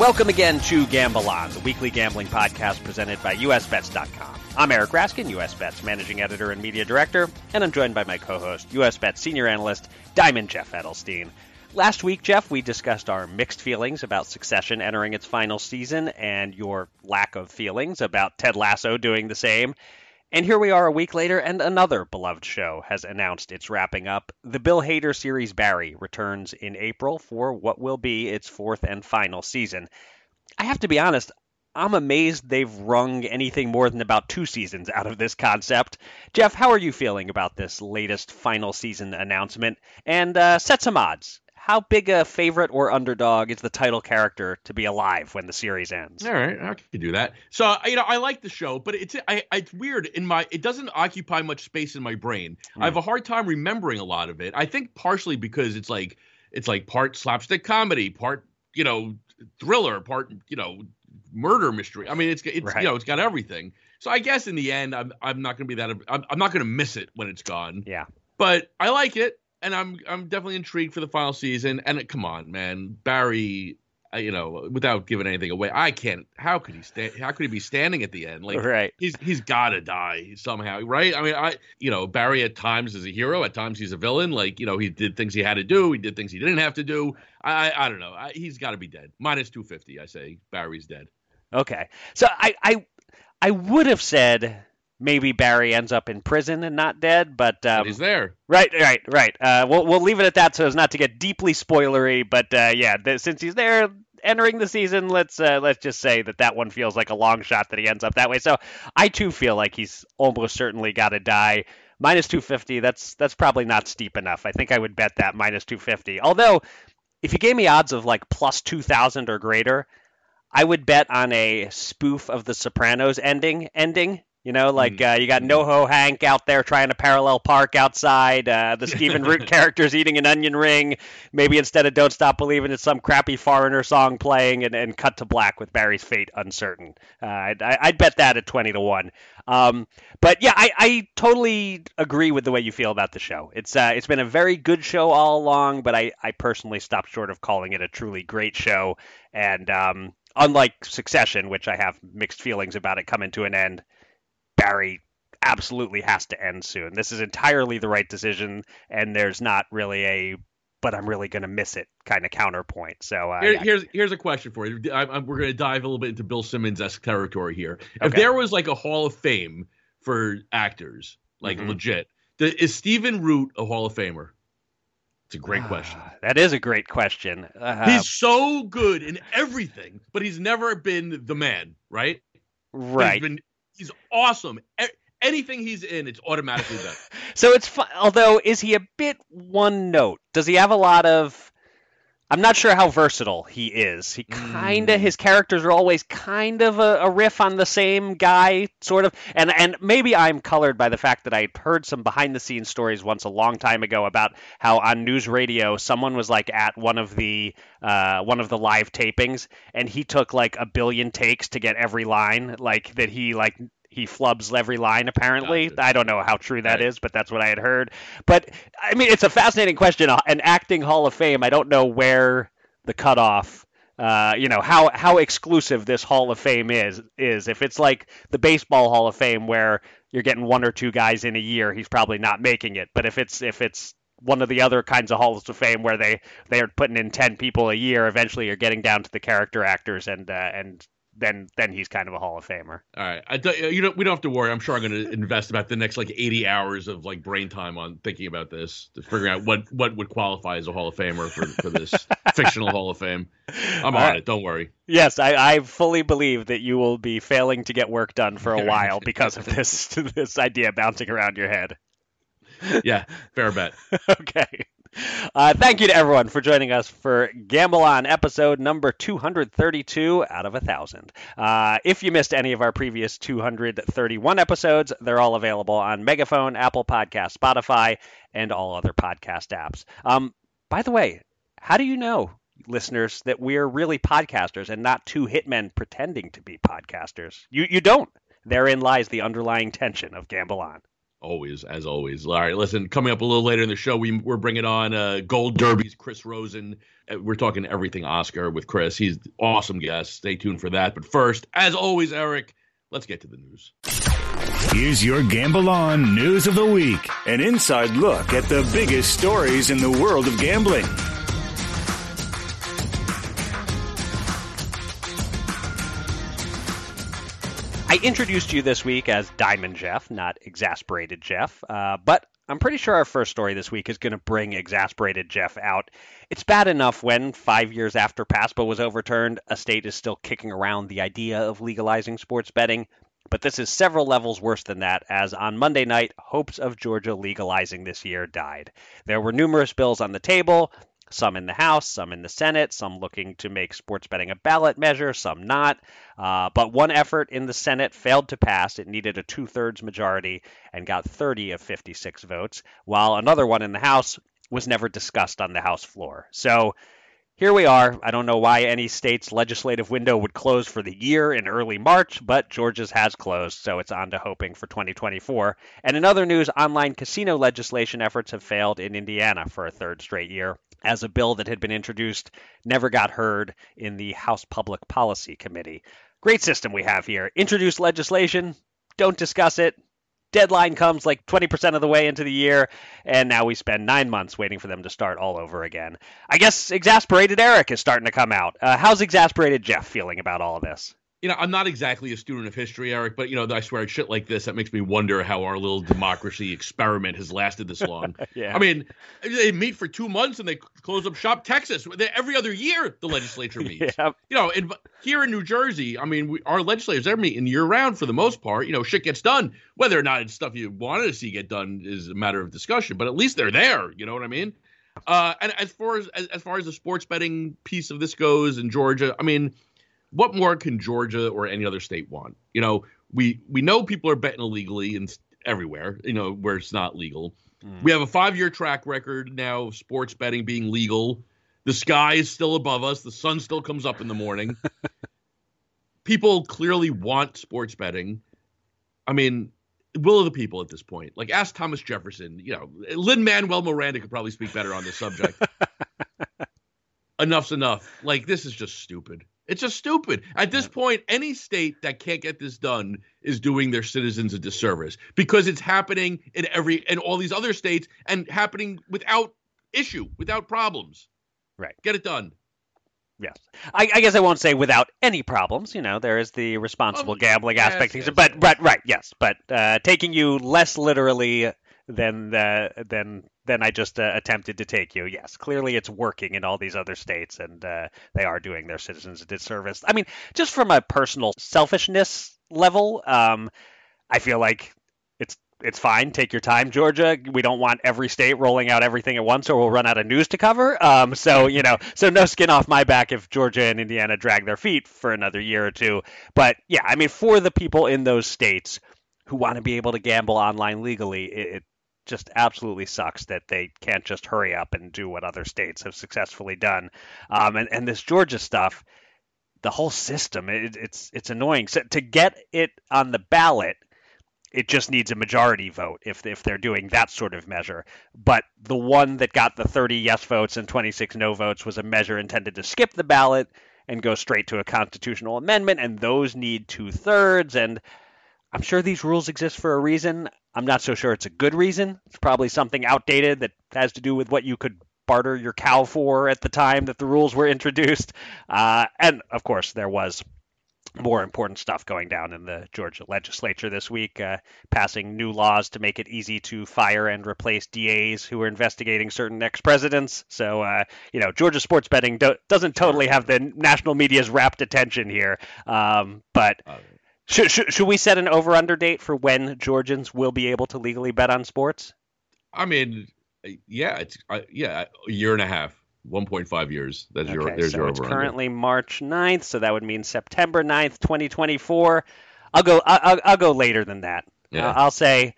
Welcome again to Gamble On, the weekly gambling podcast presented by USBets.com. I'm Eric Raskin, USBets managing editor and media director, and I'm joined by my co-host, US Bets senior analyst Diamond Jeff Edelstein. Last week, Jeff, we discussed our mixed feelings about Succession entering its final season and your lack of feelings about Ted Lasso doing the same. And here we are a week later, and another beloved show has announced it's wrapping up. The Bill Hader series Barry returns in April for what will be its fourth and final season. I have to be honest, I'm amazed they've wrung anything more than about two seasons out of this concept. Jeff, how are you feeling about this latest final season announcement? And uh, set some odds how big a favorite or underdog is the title character to be alive when the series ends? All right, I can do that. So you know, I like the show, but it's I, it's weird in my it doesn't occupy much space in my brain. Mm. I have a hard time remembering a lot of it. I think partially because it's like it's like part slapstick comedy, part you know thriller, part you know murder mystery. I mean, it's it's right. you know it's got everything. So I guess in the end, I'm I'm not going to be that I'm, I'm not going to miss it when it's gone. Yeah. But I like it and I'm I'm definitely intrigued for the final season. And it, come on, man, Barry, uh, you know, without giving anything away, I can't. How could he stand? How could he be standing at the end? Like, right? He's he's got to die somehow, right? I mean, I you know, Barry at times is a hero, at times he's a villain. Like, you know, he did things he had to do, he did things he didn't have to do. I I don't know. I, he's got to be dead. Minus two fifty, I say. Barry's dead. Okay, so I I I would have said maybe Barry ends up in prison and not dead, but, um, but he's there. Right, right, right. Uh, we'll we'll leave it at that so as not to get deeply spoilery. But uh, yeah, th- since he's there entering the season, let's uh, let's just say that that one feels like a long shot that he ends up that way. So I too feel like he's almost certainly got to die. Minus 250, that's that's probably not steep enough. I think I would bet that minus 250. Although, if you gave me odds of like plus 2,000 or greater, I would bet on a spoof of the Sopranos ending ending you know, like mm. uh, you got NoHo Hank out there trying to parallel park outside. Uh, the Stephen Root character's eating an onion ring. Maybe instead of "Don't Stop Believing," it's some crappy foreigner song playing, and, and cut to black with Barry's fate uncertain. Uh, I'd, I'd, bet that at twenty to one. Um, but yeah, I, I, totally agree with the way you feel about the show. It's uh, it's been a very good show all along, but I, I personally stopped short of calling it a truly great show. And um, unlike Succession, which I have mixed feelings about it coming to an end. Barry absolutely has to end soon. This is entirely the right decision, and there's not really a but I'm really going to miss it kind of counterpoint. So uh, Here, here's here's a question for you. I, I, we're going to dive a little bit into Bill Simmons esque territory here. If there was like a Hall of Fame for actors, like mm-hmm. legit, the, is Stephen Root a Hall of Famer? It's a great question. that is a great question. Uh, he's so good in everything, but he's never been the man, right? Right. He's been He's awesome. anything he's in, it's automatically better. so it's fun. Although, is he a bit one note? Does he have a lot of I'm not sure how versatile he is. He kind of Mm. his characters are always kind of a, a riff on the same guy, sort of. And and maybe I'm colored by the fact that I heard some behind the scenes stories once a long time ago about how on NewsRadio someone was like at one of the uh, one of the live tapings and he took like a billion takes to get every line, like that he like he flubs every line apparently. I don't know how true that is, Right. but that's what I had heard. But I mean, it's a fascinating question. An acting Hall of Fame. I don't know where the cutoff. Uh, you know how how exclusive this Hall of Fame is is. If it's like the baseball Hall of Fame where you're getting one or two guys in a year, he's probably not making it. But if it's if it's one of the other kinds of halls of fame where they they are putting in 10 people a year eventually you're getting down to the character actors and uh, and then then he's kind of a hall of famer All right, I you don't. We don't have to worry. I'm sure I'm going to invest about the next like 80 hours of like brain time on thinking about this to figure out what what would qualify as a Hall of Famer for for this fictional Hall of Fame. I'm All on right. it. Don't worry. Yes, I, I fully believe that you will be failing to get work done for a while because of this this idea bouncing around your head. Yeah, fair bet. okay. Uh, thank you to everyone for joining us for Gamble On episode number 232 out of a thousand. Uh, if you missed any of our previous 231 episodes, they're all available on Megaphone, Apple Podcast, Spotify, and all other podcast apps. Um, by the way, how do you know, listeners, that we're really podcasters and not two hitmen pretending to be podcasters? You you don't. Therein lies the underlying tension of Gamble On. Always, as always. All right, listen. Coming up a little later in the show, we we're bringing on uh, Gold Derby's Chris Rosen. Uh, We're talking everything Oscar with Chris. He's awesome guest. Stay tuned for that. But first, as always, Eric, let's get to the news. Here's your Gamble On News of the Week an inside look at the biggest stories in the world of gambling. I introduced you this week as Diamond Jeff, not Exasperated Jeff, uh, but I'm pretty sure our first story this week is going to bring Exasperated Jeff out. It's bad enough when, five years after PASPA was overturned, a state is still kicking around the idea of legalizing sports betting. But this is several levels worse than that, as on Monday night, hopes of Georgia legalizing this year died. There were numerous bills on the table, some in the House, some in the Senate, some looking to make sports betting a ballot measure, some not. Uh, but one effort in the Senate failed to pass. It needed a two thirds majority and got 30 of 56 votes, while another one in the House was never discussed on the House floor. So here we are. I don't know why any state's legislative window would close for the year in early March, but Georgia's has closed, so it's on to hoping for 2024. And in other news, online casino legislation efforts have failed in Indiana for a third straight year, as a bill that had been introduced never got heard in the House Public Policy Committee. Great system we have here. Introduce legislation, don't discuss it. Deadline comes like 20% of the way into the year, and now we spend nine months waiting for them to start all over again. I guess exasperated Eric is starting to come out. Uh, how's exasperated Jeff feeling about all of this? You know, I'm not exactly a student of history, Eric, but you know, I swear, shit like this that makes me wonder how our little democracy experiment has lasted this long. Yeah. I mean, they meet for two months and they close up shop. Texas, every other year, the legislature meets. Yeah. You know, in, here in New Jersey, I mean, we, our legislators they're meeting year round for the most part. You know, shit gets done. Whether or not it's stuff you wanted to see get done is a matter of discussion, but at least they're there. You know what I mean? Uh, and as far as, as as far as the sports betting piece of this goes in Georgia, I mean, what more can Georgia or any other state want? You know, we we know people are betting illegally and everywhere. You know, where it's not legal. Mm. We have a five year track record now of sports betting being legal. The sky is still above us. The sun still comes up in the morning. people clearly want sports betting. I mean, will of the people at this point. Like, ask Thomas Jefferson. You know, Lin Manuel Miranda could probably speak better on this subject. Enough's enough. Like, this is just stupid. It's just stupid. At this point, any state that can't get this done is doing their citizens a disservice because it's happening in every in all these other states and happening without issue, without problems. Right. Get it done. Yes. I, I guess I won't say without any problems. You know, there is the responsible Oh, gambling yes, aspect. yes, but yes. but right, yes. But uh, taking you less literally than uh, than than I just uh, attempted to take you. Yes, clearly it's working in all these other states, and uh, they are doing their citizens a disservice. I mean, just from a personal selfishness level, um, I feel like it's it's fine. Take your time, Georgia. We don't want every state rolling out everything at once, or we'll run out of news to cover. Um, so you know, so no skin off my back if Georgia and Indiana drag their feet for another year or two. But yeah, I mean, for the people in those states who want to be able to gamble online legally, it, just absolutely sucks that they can't just hurry up and do what other states have successfully done. Um, and and this Georgia stuff, the whole system, it, it's it's annoying. So to get it on the ballot it just needs a majority vote if if they're doing that sort of measure. But the one that got the 30 yes votes and 26 no votes was a measure intended to skip the ballot and go straight to a constitutional amendment, and those need two thirds. And I'm sure these rules exist for a reason. I'm not so sure it's a good reason. It's probably something outdated that has to do with what you could barter your cow for at the time that the rules were introduced. Uh, and of course, there was more important stuff going down in the Georgia legislature this week, uh, passing new laws to make it easy to fire and replace DAs who are investigating certain ex presidents. So, uh, you know, Georgia sports betting do- doesn't totally have the national media's rapt attention here. Um, but should, should, should we set an over under date for when Georgians will be able to legally bet on sports? I mean, yeah, it's uh, yeah, a year and a half. 1.5 years. That's okay, your there's so your it's over currently March 9th, so that would mean September 9th, 2024. I'll go I'll, I'll go later than that. Yeah. Uh, I'll say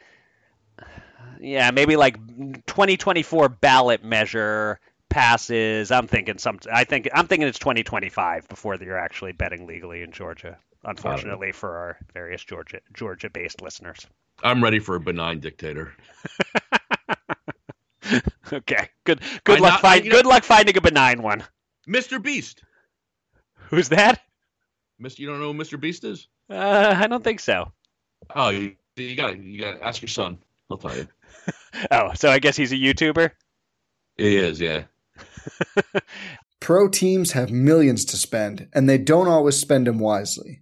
yeah, maybe like 2024 ballot measure passes. I'm thinking some I think I'm thinking it's 2025 before you're actually betting legally in Georgia. Unfortunately for our various Georgia Georgia based listeners. I'm ready for a benign dictator. okay. Good good I luck not- find, you know- good luck finding a benign one. Mr. Beast. Who's that? Mr. You don't know who Mr. Beast is? Uh, I don't think so. Oh, you, you got you got to ask your son. He'll tell you. Oh, so I guess he's a YouTuber. He is, yeah. Pro teams have millions to spend, and they don't always spend them wisely.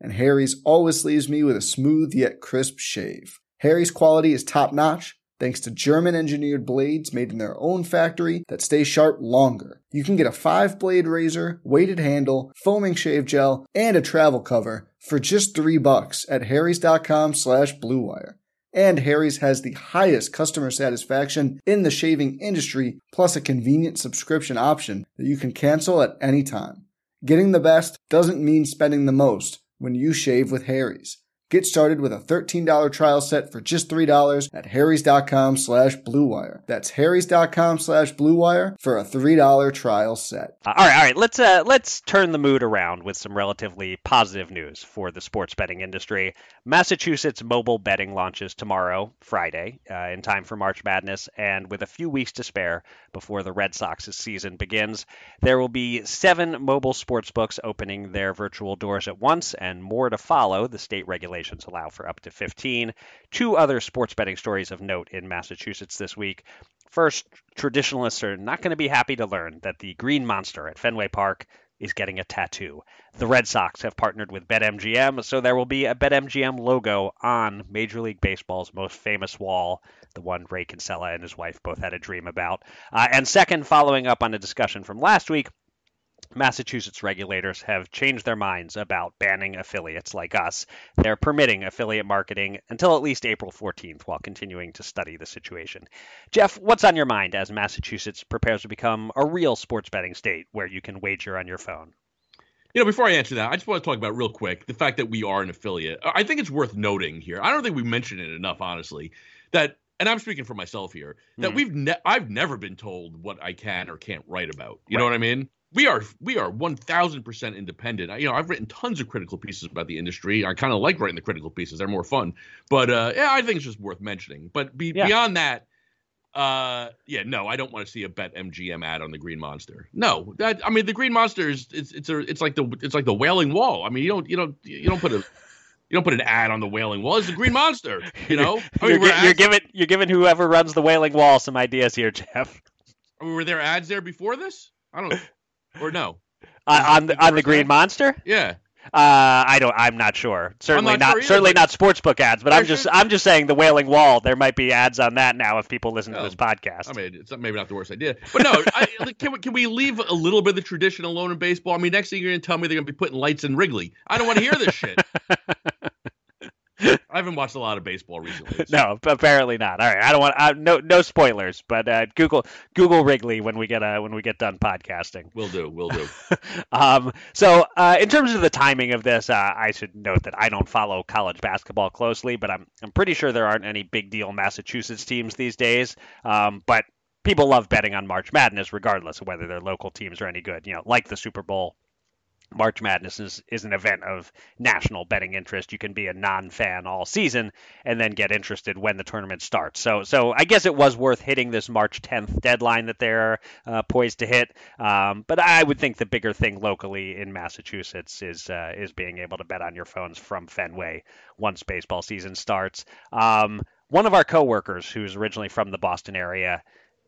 and Harry's always leaves me with a smooth yet crisp shave. Harry's quality is top notch, thanks to German engineered blades made in their own factory that stay sharp longer. You can get a five blade razor, weighted handle, foaming shave gel, and a travel cover for just three bucks at harrys.com slash bluewire. And Harry's has the highest customer satisfaction in the shaving industry, plus a convenient subscription option that you can cancel at any time. Getting the best doesn't mean spending the most when you shave with Harry's. Get started with a $13 trial set for just $3 at harrys.com slash bluewire. That's harrys.com slash bluewire for a $3 trial set. Uh, all right, all right. Let's uh, let's turn the mood around with some relatively positive news for the sports betting industry. Massachusetts mobile betting launches tomorrow, Friday, uh, in time for March Madness, and with a few weeks to spare before the Red Sox's season begins, there will be seven mobile sports books opening their virtual doors at once, and more to follow. The state regulations allow for up to 15. Two other sports betting stories of note in Massachusetts this week. First, traditionalists are not going to be happy to learn that the Green Monster at Fenway Park is getting a tattoo. The Red Sox have partnered with BetMGM, so there will be a BetMGM logo on Major League Baseball's most famous wall, the one Ray Kinsella and his wife both had a dream about. Uh, and second, following up on a discussion from last week, Massachusetts regulators have changed their minds about banning affiliates like us. They're permitting affiliate marketing until at least April 14th while continuing to study the situation. Jeff, what's on your mind as Massachusetts prepares to become a real sports betting state where you can wager on your phone? You know, before I answer that, I just want to talk about real quick the fact that we are an affiliate. I think it's worth noting here. I don't think we mentioned it enough, honestly, that and I'm speaking for myself here that Mhm. we've ne- I've never been told what I can or can't write about. You know what I mean? We are we are 1000% independent. I- You know, I've written tons of critical pieces about the industry. I kind of like writing the critical pieces. They're more fun. But uh yeah, I think it's just worth mentioning. But be, Yeah. beyond that, uh yeah, no, I don't want to see a BetMGM ad on the Green Monster. No. That I mean the Green Monster is it's it's a it's like the it's like the wailing wall. I mean, you don't you don't you don't put a you don't put an ad on the Wailing Wall. It's the Green Monster. You know, I you're, mean, gi- you're giving you're giving whoever runs the Wailing Wall some ideas here, Jeff. I mean, were there ads there before this? I don't. Or no? Uh, on the on the Green? Monster? Yeah. Uh, I don't. I'm not sure. Certainly not not. sure either, certainly but- not sportsbook ads. But I'm just. I'm just saying the Wailing Wall. There might be ads on that now if people listen to Oh, this podcast. I mean, it's not, maybe not the worst idea, but no. I, like, can we can we leave a little bit of the tradition alone in baseball? I mean, next thing you're gonna tell me they're gonna be putting lights in Wrigley. I don't want to hear this shit. I haven't watched a lot of baseball recently. so- no, apparently not. All right. I don't want. Uh, no, no spoilers. But uh, Google Google Wrigley when we get uh, when we get done podcasting. We'll do. we'll do. um, so, uh, in terms of the timing of this, uh, I should note that I don't follow college basketball closely, but I'm I'm pretty sure there aren't any big deal Massachusetts teams these days. Um, but people love betting on March Madness, regardless of whether their local teams are any good. You know, like the Super Bowl. March Madness is, is an event of national betting interest. You can be a non-fan all season and then get interested when the tournament starts. So, so I guess it was worth hitting this March 10th deadline that they're uh, poised to hit. Um, but I would think the bigger thing locally in Massachusetts is uh, is being able to bet on your phones from Fenway once baseball season starts. Um, one of our coworkers, who's originally from the Boston area,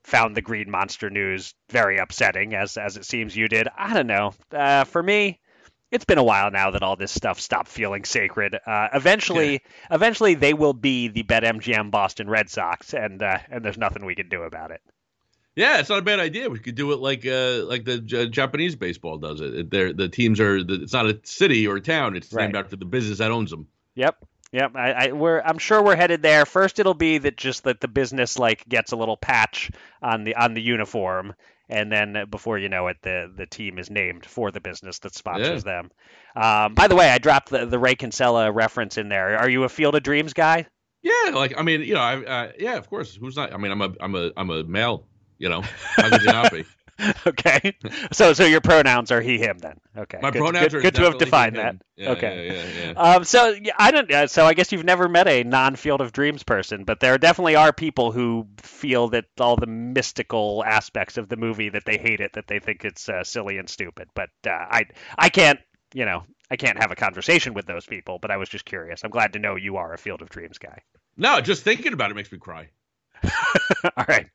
found the Green Monster news very upsetting, as as it seems you did. I don't know. Uh, for me, it's been a while now that all this stuff stopped feeling sacred. Uh, eventually, eventually they will be the BetMGM Boston Red Sox, and uh, and there's nothing we can do about it. Yeah, it's not a bad idea. We could do it like uh, like the J- Japanese baseball does it. they're, the teams are the, it's not a city or a town. It's named after the business that owns them. Yep. Yep, I, I, we're. I'm sure we're headed there. First, it'll be that just that the business like gets a little patch on the on the uniform, and then uh, before you know it, the the team is named for the business that sponsors them. Um, by the way, I dropped the the Ray Kinsella reference in there. Are you a Field of Dreams guy? Yeah, like I mean, you know, I, uh, yeah, of course. Who's not? I mean, I'm a I'm a I'm a male. You know, how could you not be? okay, so so your pronouns are he him then. Okay, My good, pronouns good, are good to have defined that. Yeah, Okay. Yeah, yeah, yeah. Um, so yeah, I don't. Uh, so I guess you've never met a non-Field of Dreams person, but there definitely are people who feel that all the mystical aspects of the movie that they hate it, that they think it's uh, silly and stupid. But uh, I, I can't, you know, I can't have a conversation with those people. But I was just curious. I'm glad to know you are a Field of Dreams guy. No, just thinking about it makes me cry. all right.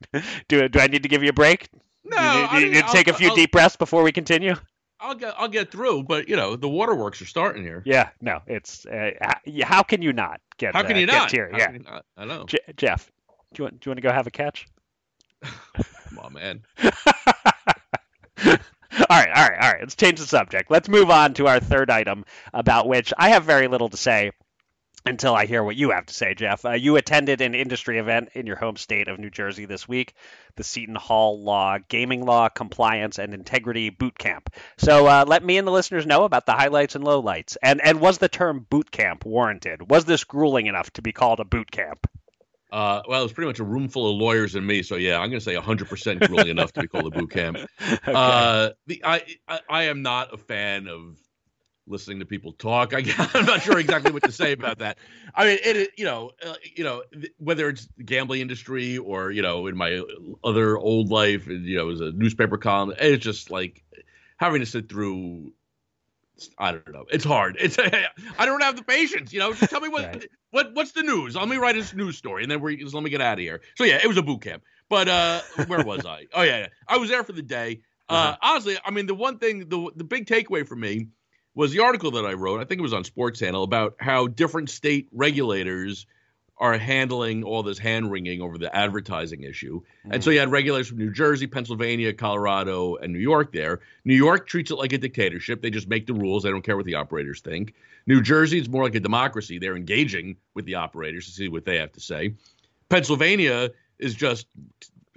Do do I need to give you a break? No, you, I you- you mean, need to I'll- take a few I'll- deep breaths before we continue. I'll get I'll get through, but you know, the waterworks are starting here. Yeah. No. It's uh, how can you not get? How can uh, you get not? Here? How Yeah. can you not? I know. Je- Jeff, do you want do you want to go have a catch? Come on, man. all right, all right, all right. Let's change the subject. Let's move on to our third item, about which I have very little to say until I hear what you have to say, Jeff. Uh, you attended an industry event in your home state of New Jersey this week, the Seton Hall Law Gaming Law Compliance and Integrity Boot Camp. So uh, let me and the listeners know about the highlights and lowlights. And and was the term boot camp warranted? Was this grueling enough to be called a boot camp? Uh, well, was pretty much a room full of lawyers and me, so yeah, I'm going to say 100% grueling enough to be called a boot camp. Okay. Uh, the I, I I am not a fan of listening to people talk. I, I'm not sure exactly what to say about that. I mean, it, it you know, uh, you know, whether it's the gambling industry or you know, in my other old life, you know, as a newspaper column, it's just like having to sit through. I don't know. It's hard. It's I don't have the patience. You know, just tell me what Right. what what's the news. Let me write a news story, and then we just let me get out of here. So yeah, it was a boot camp. But uh, where was I? Oh yeah, yeah, I was there for the day. Uh, Uh-huh. honestly, I mean, the one thing, the the big takeaway for me was the article that I wrote. I think it was on Sports Handle about how different state regulators are handling all this hand wringing over the advertising issue. And so mm. you had regulators from New Jersey, Pennsylvania, Colorado, and New York there. New York treats it like a dictatorship. They just make the rules. They don't care what the operators think. New Jersey is more like a democracy. They're engaging with the operators to see what they have to say. Pennsylvania is just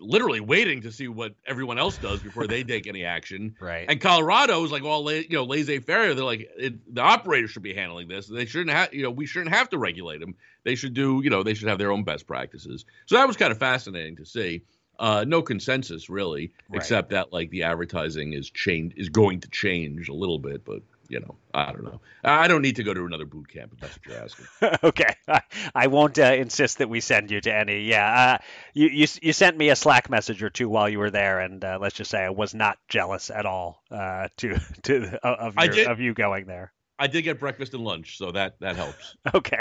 literally waiting to see what everyone else does before they take any action. right. And Colorado is like all la- you know laissez-faire. They're like it, the operator should be handling this. They shouldn't have you know we shouldn't have to regulate them. They should do you know they should have their own best practices. So that was kind of fascinating to see. Uh, no consensus really, Right. except that like the advertising is changed is going to change a little bit, but you know I don't know. I don't need to go to another boot camp if that's what you're asking. okay, I, I won't uh, insist that we send you to any. Yeah, uh, you, you you sent me a Slack message or two while you were there, and uh, let's just say I was not jealous at all uh, to to of your, of you going there. I did get breakfast and lunch, so that that helps. Okay.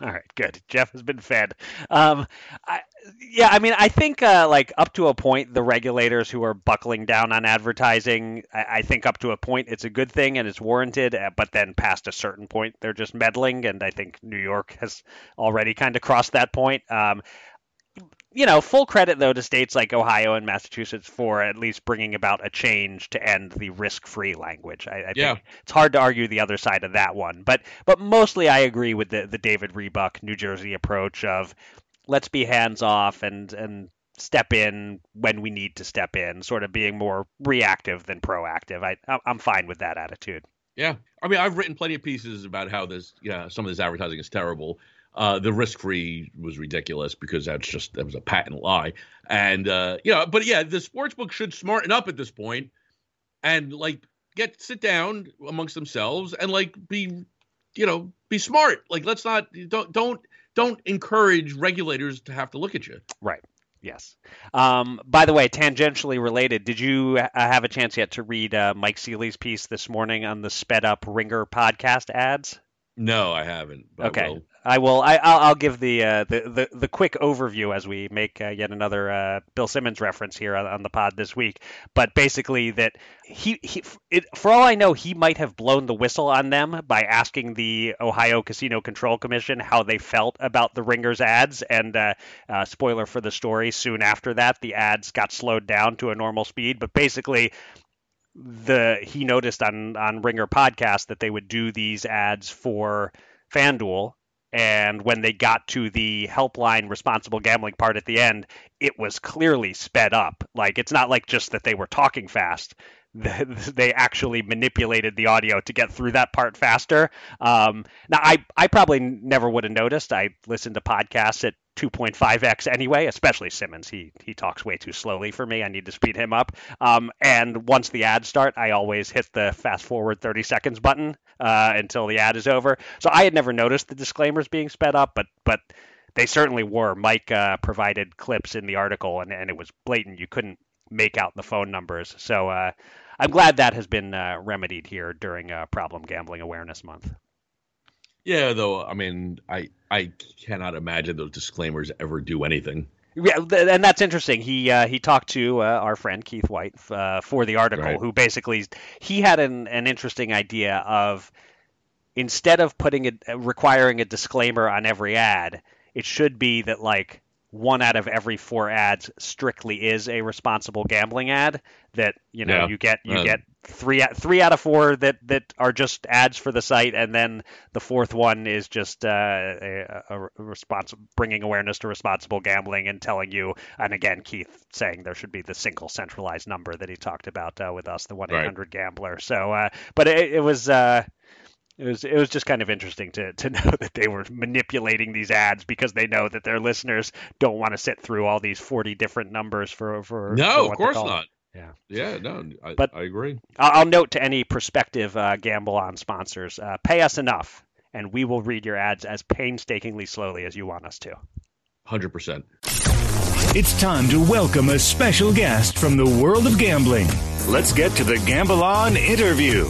All right. Good. Jeff has been fed. Um, I, yeah. I mean, I think uh, like up to a point, the regulators who are buckling down on advertising, I, I think up to a point, it's a good thing and it's warranted. uh, But then past a certain point, they're just meddling, and I think New York has already kind of crossed that point. Um, you know, full credit though to states like Ohio and Massachusetts for at least bringing about a change to end the risk-free language. I, I Yeah. think it's hard to argue the other side of that one, but but mostly I agree with the the David Rebuck New Jersey approach of let's be hands off and and step in when we need to step in, sort of being more reactive than proactive. I I'm- I'm fine with that attitude. Yeah, I mean, I've written plenty of pieces about how this, yeah, some of this advertising is terrible. Uh, the risk free was ridiculous because that's just that was a patent lie, and uh, you know, but yeah, the sports book should smarten up at this point and like get sit down amongst themselves and like be, you know, be smart. Like let's not don't don't don't encourage regulators to have to look at you. Right. Yes. Um, by the way, tangentially related, did you uh, have a chance yet to read uh, Mike Seeley's piece this morning on the sped up Ringer podcast ads? No, I haven't. but I Okay. will. I will. I, I'll, I'll give the, uh, the the the quick overview as we make uh, yet another uh, Bill Simmons reference here on, on the pod this week. But basically, that he he it, for all I know, he might have blown the whistle on them by asking the Ohio Casino Control Commission how they felt about the Ringers ads. And uh, uh, spoiler for the story: soon after that, the ads got slowed down to a normal speed. But basically, the he noticed on on Ringer podcast that they would do these ads for FanDuel and when they got to the helpline responsible gambling part at the end it was clearly sped up. Like it's not like just that they were talking fast. They actually manipulated the audio to get through that part faster. Um, now i i probably never would have noticed. I listened to podcasts at 2.5x anyway, especially Simmons. He he talks way too slowly for me. I need to speed him up. Um, and once the ads start, I always hit the fast forward 30 seconds button uh, until the ad is over. So I had never noticed the disclaimers being sped up, but but they certainly were. Mike uh, provided clips in the article, and, and it was blatant. You couldn't make out the phone numbers. So uh, I'm glad that has been uh, remedied here during uh, Problem Gambling Awareness Month. Yeah, though I mean, I I cannot imagine those disclaimers ever do anything. Yeah, th- and that's interesting. He uh, he talked to uh, our friend Keith Whyte uh, for the article, Right. who basically he had an, an interesting idea of instead of putting a requiring a disclaimer on every ad, it should be that like one out of every four ads strictly is a responsible gambling ad. That you know Yeah. you get you Uh, get three three out of four that that are just ads for the site, and then the fourth one is just uh, a, a, a respons- bringing awareness to responsible gambling and telling you. And again, Keith saying there should be the single centralized number that he talked about uh, with us, the one eight hundred gambler. So, uh, but it, it was. Uh, it was it was just kind of interesting to to know that they were manipulating these ads because they know that their listeners don't want to sit through all these forty different numbers for for for No, what of course not. Yeah. Yeah, no, I, But- I agree. I'll, I'll note to any prospective uh, gamble on sponsors: uh, pay us enough, and we will read your ads as painstakingly slowly as you want us to. Hundred percent. It's time to welcome a special guest from the world of gambling. Let's get to the Gamble On interview.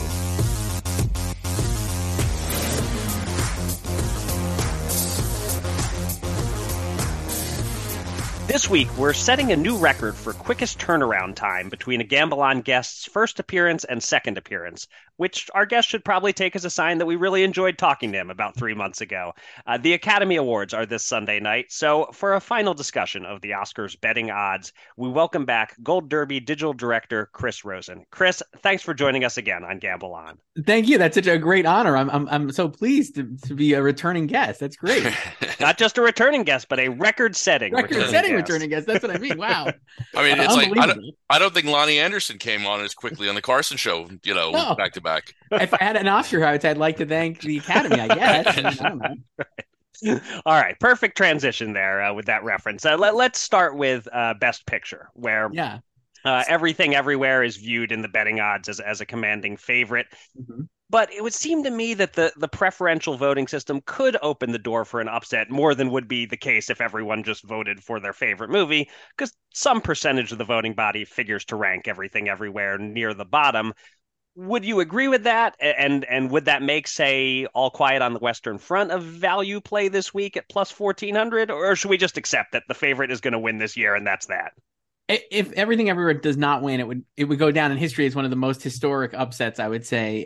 This week, we're setting a new record for quickest turnaround time between a Gamble On guest's first appearance and second appearance, which our guest should probably take as a sign that we really enjoyed talking to him about three months ago. Uh, the Academy Awards are this Sunday night, so for a final discussion of the Oscars betting odds, we welcome back Gold Derby digital director Chris Rosen. Chris, thanks for joining us again on Gamble On. Thank you. That's such a great honor. I'm I'm I'm so pleased to, to be a returning guest. That's great. Not just a returning guest, but a record-setting Record-setting guest. returning guest. That's what I mean. Wow. I mean, it's like I don't, I don't think Loni Anderson came on as quickly on the Carson show, you know, No. back to back. If I had an Oscar house, I'd like to thank the Academy. I guess. I, don't know. All right, perfect transition there uh, with that reference. Uh, let, let's start with uh, Best Picture, where Yeah. uh, everything everywhere is viewed in the betting odds as, as a commanding favorite. Mhm. But it would seem to me that the, the preferential voting system could open the door for an upset more than would be the case if everyone just voted for their favorite movie, because some percentage of the voting body figures to rank everything everywhere near the bottom. Would you agree with that? And and would that make, say, All Quiet on the Western Front a value play this week at plus fourteen hundred, or should we just accept that the favorite is going to win this year and that's that? If everything everywhere does not win, it would it would go down in history as one of the most historic upsets I would say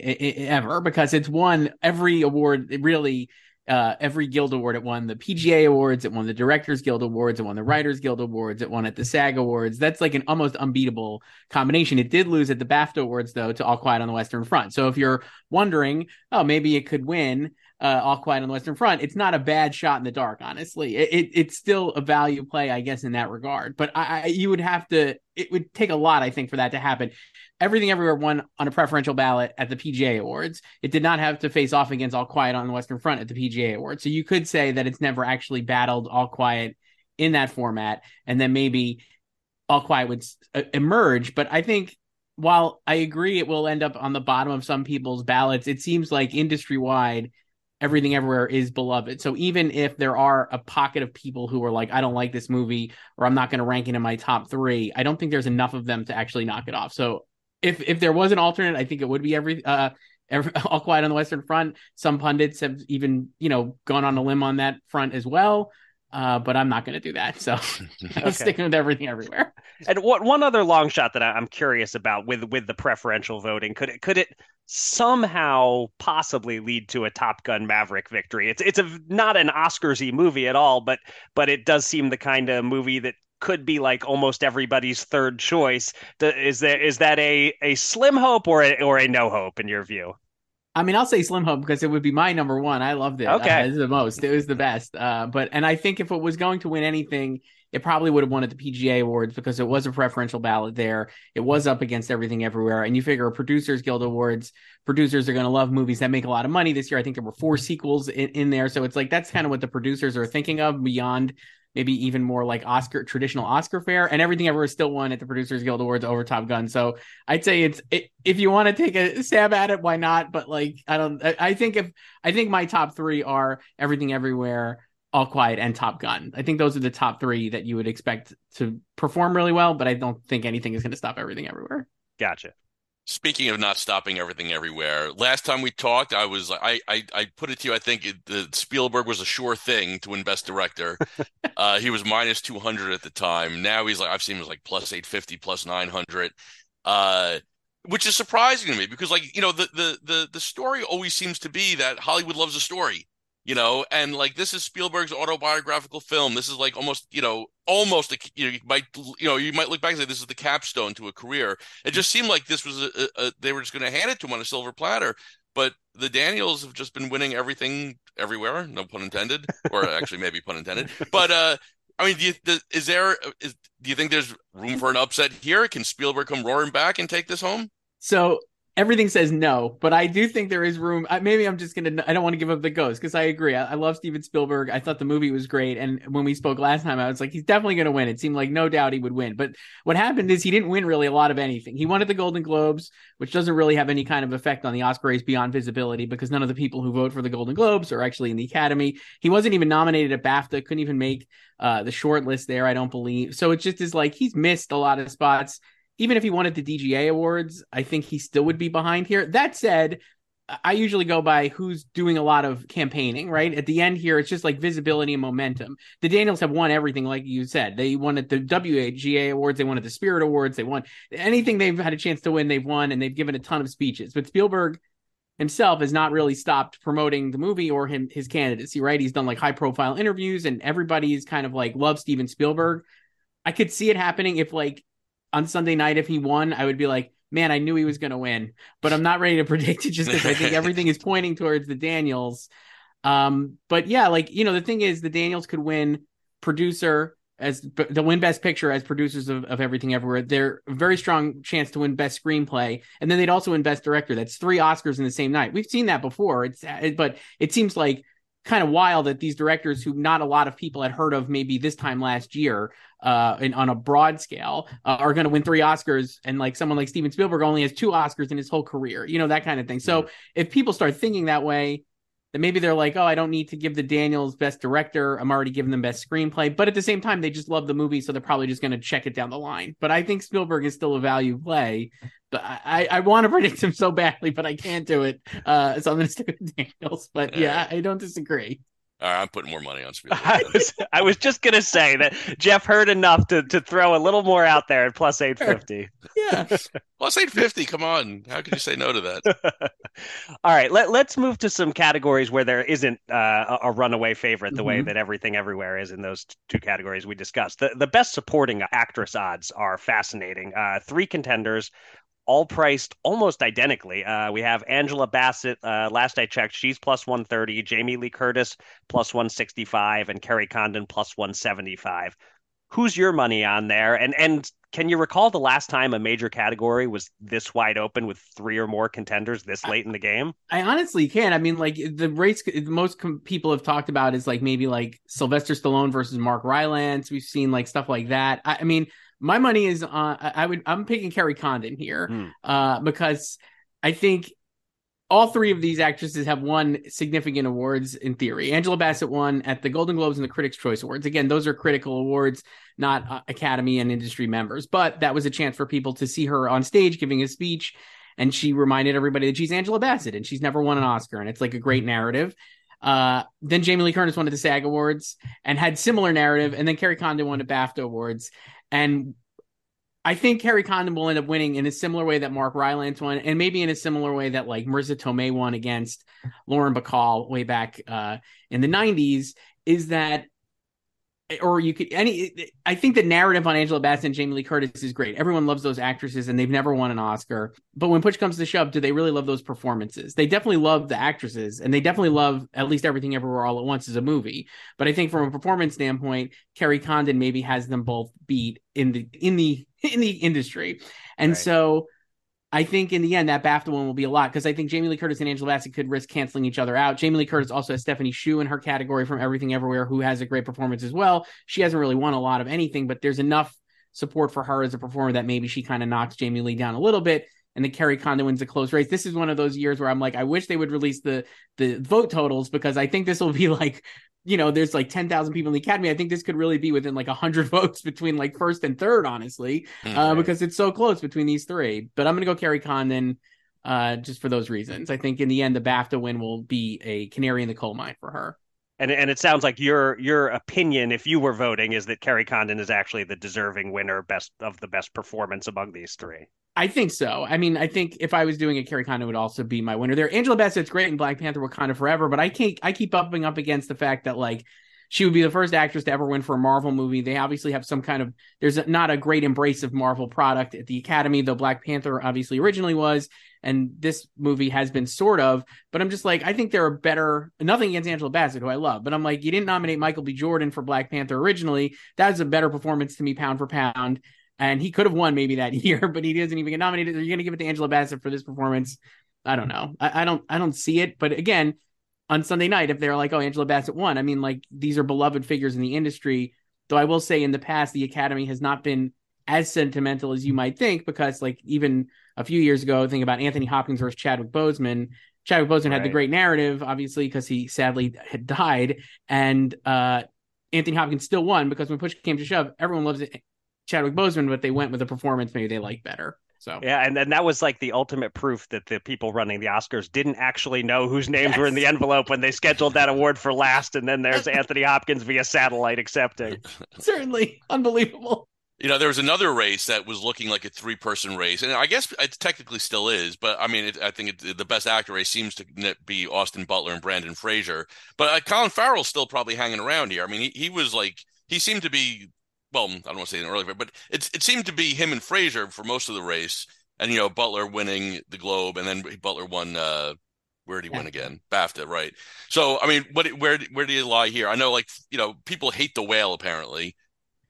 ever because it's won every award. Really uh, every guild award. It won the PGA awards. It won the Directors Guild awards. It won the Writers Guild awards. It won at the SAG awards. That's like an almost unbeatable combination. It did lose at the BAFTA awards though to All Quiet on the Western Front. So if you're wondering, oh, maybe it could win. Uh, All Quiet on the Western Front. It's not a bad shot in the dark, honestly. It, it it's still a value play, I guess, in that regard. But I, I, you would have to. It would take a lot, I think, for that to happen. Everything Everywhere won on a preferential ballot at the PGA Awards. It did not have to face off against All Quiet on the Western Front at the PGA Awards. So you could say that it's never actually battled All Quiet in that format, and then maybe All Quiet would uh, emerge. But I think while I agree it will end up on the bottom of some people's ballots, it seems like industry wide everything everywhere is beloved. So even if there are a pocket of people who are like, I don't like this movie or I'm not going to rank it in my top three, I don't think there's enough of them to actually knock it off. So if if there was an alternate, I think it would be every uh every, all quiet on the Western Front. Some pundits have even you know gone on a limb on that front as well. Uh, but I'm not going to do that. So I'm sticking with everything everywhere. And what one other long shot that I'm curious about with with the preferential voting could it could it somehow possibly lead to a Top Gun Maverick victory? It's it's a not an Oscarsy movie at all, but but it does seem the kind of movie that could be like almost everybody's third choice. Is there is that a a slim hope or a, or a no hope in your view? I mean, I'll say Slim Hope because it would be my number one. I loved it. Okay, uh, the most. It was the best. Uh, but and I think if it was going to win anything, it probably would have won at the PGA Awards because it was a preferential ballot there. It was up against everything everywhere, and you figure a Producers Guild Awards, producers are going to love movies that make a lot of money this year. I think there were four sequels in, in there, so it's like that's kind of what the producers are thinking of beyond maybe even more like Oscar traditional Oscar fare, and everything ever still won at the Producers Guild Awards over Top Gun. So I'd say it's it, if you want to take a stab at it, why not? But like I don't, I, I think if I think my top three are Everything Everywhere. All Quiet and Top Gun. I think those are the top three that you would expect to perform really well, but I don't think anything is going to stop everything everywhere. Gotcha. Speaking of not stopping everything everywhere, last time we talked, I was I I, I put it to you. I think it, the Spielberg was a sure thing to win Best Director. uh, he was minus two hundred at the time. Now he's like I've seen him as like plus eight fifty, plus nine hundred, uh, which is surprising to me because like you know the the the the story always seems to be that Hollywood loves a story you know and like this is spielberg's autobiographical film this is like almost you know almost a, you, know, you might you know you might look back and say this is the capstone to a career it just seemed like this was a, a they were just going to hand it to him on a silver platter but the daniels have just been winning everything everywhere no pun intended or actually maybe pun intended but uh I mean, do you, is there? Is, do you think there's room for an upset here? Can Spielberg come roaring back and take this home? So everything says no, but I do think there is room. Maybe I'm just gonna. I don't want to give up the ghost because I agree. I, I, love Steven Spielberg. I thought the movie was great, and when we spoke last time, I was like, he's definitely gonna win. It seemed like no doubt he would win. But what happened is he didn't win really a lot of anything. He won at the Golden Globes, which doesn't really have any kind of effect on the Oscar race beyond visibility because none of the people who vote for the Golden Globes are actually in the Academy. He wasn't even nominated at BAFTA. Couldn't even make uh, the short list there. I don't believe. So it just is like he's missed a lot of spots even if he wanted the DGA awards, I think he still would be behind here. That said, I usually go by who's doing a lot of campaigning, right? At the end here, it's just like visibility and momentum. The Daniels have won everything, like you said. They won at the WGA Awards, they won at the Spirit Awards, they won anything they've had a chance to win, they've won, and they've given a ton of speeches. But Spielberg himself has not really stopped promoting the movie or him his candidacy, right? He's done like high profile interviews, and everybody's kind of like love Steven Spielberg. I could see it happening if like on Sunday night if he won, I would be like, man, I knew he was going to win, but I'm not ready to predict it just because I think everything is pointing towards the Daniels. Um, but yeah, like you know, the thing is, the Daniels could win producer as the win best picture as producers of, of everything everywhere. They're a very strong chance to win best screenplay, and then they'd also win best director. That's three Oscars in the same night. We've seen that before. It's but it seems like kind of wild that these directors who not a lot of people had heard of maybe this time last year uh in, on a broad scale uh, are going to win three oscars and like someone like steven spielberg only has two oscars in his whole career you know that kind of thing so if people start thinking that way that maybe they're like, oh, I don't need to give the Daniels best director. I'm already giving them best screenplay. But at the same time, they just love the movie, so they're probably just going to check it down the line. But I think Spielberg is still a value play. But I, I want to predict him so badly, but I can't do it. Uh, so I'm going to stick with Daniels. But yeah, I don't disagree. All right, I'm putting more money on Spielberg. I was, I was just gonna say that Jeff heard enough to, to throw a little more out there at plus eight fifty. Yeah. Plus 850. Come on. How could you say no to that? All right, let, let's move to some categories where there isn't uh, a, a runaway favorite the way Mhm. that everything everywhere is in those two categories we discussed. The, the best supporting actress odds are fascinating. Uh, three contenders, all priced almost identically. Uh, we have Angela Bassett. Uh, last I checked, she's plus 130, Jamie Lee Curtis plus 165, and Kerry Condon plus 175. Who's your money on there? And and can you recall the last time a major category was this wide open with three or more contenders this late in the game? I honestly can't. I mean, like the race most com- people have talked about is like maybe like Sylvester Stallone versus Mark Rylance. We've seen like stuff like that. I, I mean, my money is on. I, would. I'm picking Kerry Condon here Hmm. uh, because I think all three of these actresses have won significant awards in theory. Angela Bassett won at the Golden Globes and the Critics' Choice Awards. Again, those are critical awards, not uh, Academy and industry members. But that was a chance for people to see her on stage giving a speech, and she reminded everybody that she's Angela Bassett and she's never won an Oscar, and it's like a great narrative. Uh, then Jamie Lee Curtis won at the SAG Awards and had similar narrative, and then Kerry Condon won at BAFTA Awards, and I think Kerry Condon will end up winning in a similar way that Mark Rylance won, and maybe in a similar way that like Marisa Tomei won against Lauren Bacall way back uh, in the '90s. Is that, or you could any? I think the narrative on Angela Bassett and Jamie Lee Curtis is great. Everyone loves those actresses, and they've never won an Oscar. But when push comes to shove, do they really love those performances? They definitely love the actresses, and they definitely love at least Everything Everywhere All at Once as a movie. But I think from a performance standpoint, Kerry Condon maybe has them both beat in the in the in the industry. And Right. so I think in the end that BAFTA one will be a lot because I think Jamie Lee Curtis and Angela Bassett could risk canceling each other out. Jamie Lee Curtis also has Stephanie Hsu in her category from Everything Everywhere, who has a great performance as well. She hasn't really won a lot of anything, but there's enough support for her as a performer that maybe she kind of knocks Jamie Lee down a little bit. And then Kerry Condon wins a close race. This is one of those years where I'm like, I wish they would release the the vote totals because I think this will be like you know, there's like 10,000 people in the academy. I think this could really be within like 100 votes between like first and third, honestly, Hmm. uh, because it's so close between these three. But I'm going to go Kerry Condon uh, just for those reasons. I think in the end, the BAFTA win will be a canary in the coal mine for her. And and it sounds like your your opinion, if you were voting, is that Kerry Condon is actually the deserving winner, best of the best performance among these three. I think so. I mean, I think if I was doing it, Kerry Condon would also be my winner there. Angela Bassett's great in Black Panther Wakanda Forever, but I can't. I keep bumping up against the fact that like she would be the first actress to ever win for a Marvel movie. They obviously have some kind of there's not a great embrace of Marvel product at the Academy, though Black Panther obviously originally was, and this movie has been sort of. But I'm just like, I think there are better. Nothing against Angela Bassett, who I love, but I'm like, you didn't nominate Michael B. Jordan for Black Panther originally. That is a better performance to me, pound for pound. And he could have won maybe that year, but he doesn't even get nominated. Are you going to give it to Angela Bassett for this performance? I don't know. I, I don't. I don't see it. But again, on Sunday night, if they're like, "Oh, Angela Bassett won," I mean, like these are beloved figures in the industry. Though I will say, in the past, the Academy has not been as sentimental as you might think, because like even a few years ago, think about Anthony Hopkins versus Chadwick Boseman. Chadwick Boseman had the great narrative, obviously, because he sadly had died, and uh, Anthony Hopkins still won because when push came to shove, everyone loves it. Chadwick Boseman, but they went with a performance maybe they like better. So Yeah, and then that was like the ultimate proof that the people running the Oscars didn't actually know whose names were in the envelope when they scheduled that award for last, and then there's Anthony Hopkins via satellite accepting. certainly unbelievable. You know, there was another race that was looking like a three-person race, and I guess it technically still is. But I mean, it, I think it, the best actor race seems to be Austin Butler and Brendan Fraser. But uh, Colin Farrell's still probably hanging around here. I mean, he, he was like he seemed to be well, I don't want to say an early, but it it seemed to be him and Fraser for most of the race, and you know Butler winning the Globe, and then Butler won. uh where did he win again? BAFTA, right? So, I mean, what where where do you lie here? I know, like you know, people hate the whale apparently.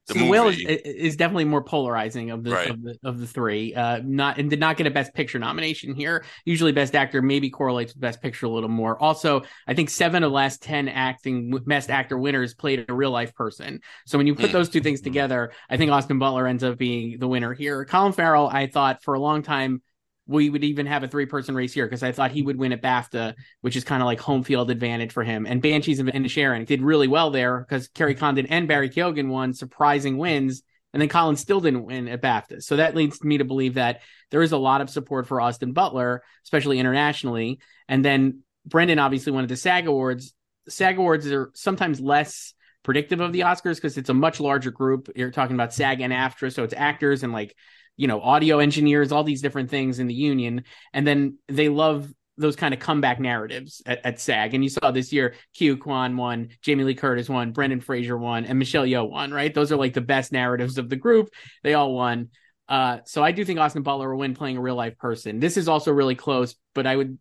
The So whale is, is definitely more polarizing of the Right. of the of the three. Uh, not and did not get a best picture nomination here. Usually, best actor maybe correlates with best picture a little more. Also, I think seven of the last ten acting best actor winners played a real life person. So when you put Hmm. those two things together, I think Austin Butler ends up being the winner here. Colin Farrell, I thought for a long time. We would even have a three person race here because I thought he would win at BAFTA, which is kind of like home field advantage for him. And Banshees of Inisherin did really well there because Kerry Condon and Barry Keoghan won surprising wins. And then Colin still didn't win at BAFTA. So that leads me to believe that there is a lot of support for Austin Butler, especially internationally. And then Brendan obviously won at the SAG Awards. SAG Awards are sometimes less predictive of the Oscars because it's a much larger group. You're talking about SAG and AFTRA, so it's actors and like you know audio engineers, all these different things in the union, and then they love those kind of comeback narratives at, at SAG. And you saw this year, Ke Quan won, Jamie Lee Curtis won, Brendan Fraser won, and Michelle Yeoh won. Right, those are like the best narratives of the group. They all won. Uh, so I do think Austin Butler will win playing a real life person. This is also really close, but I would,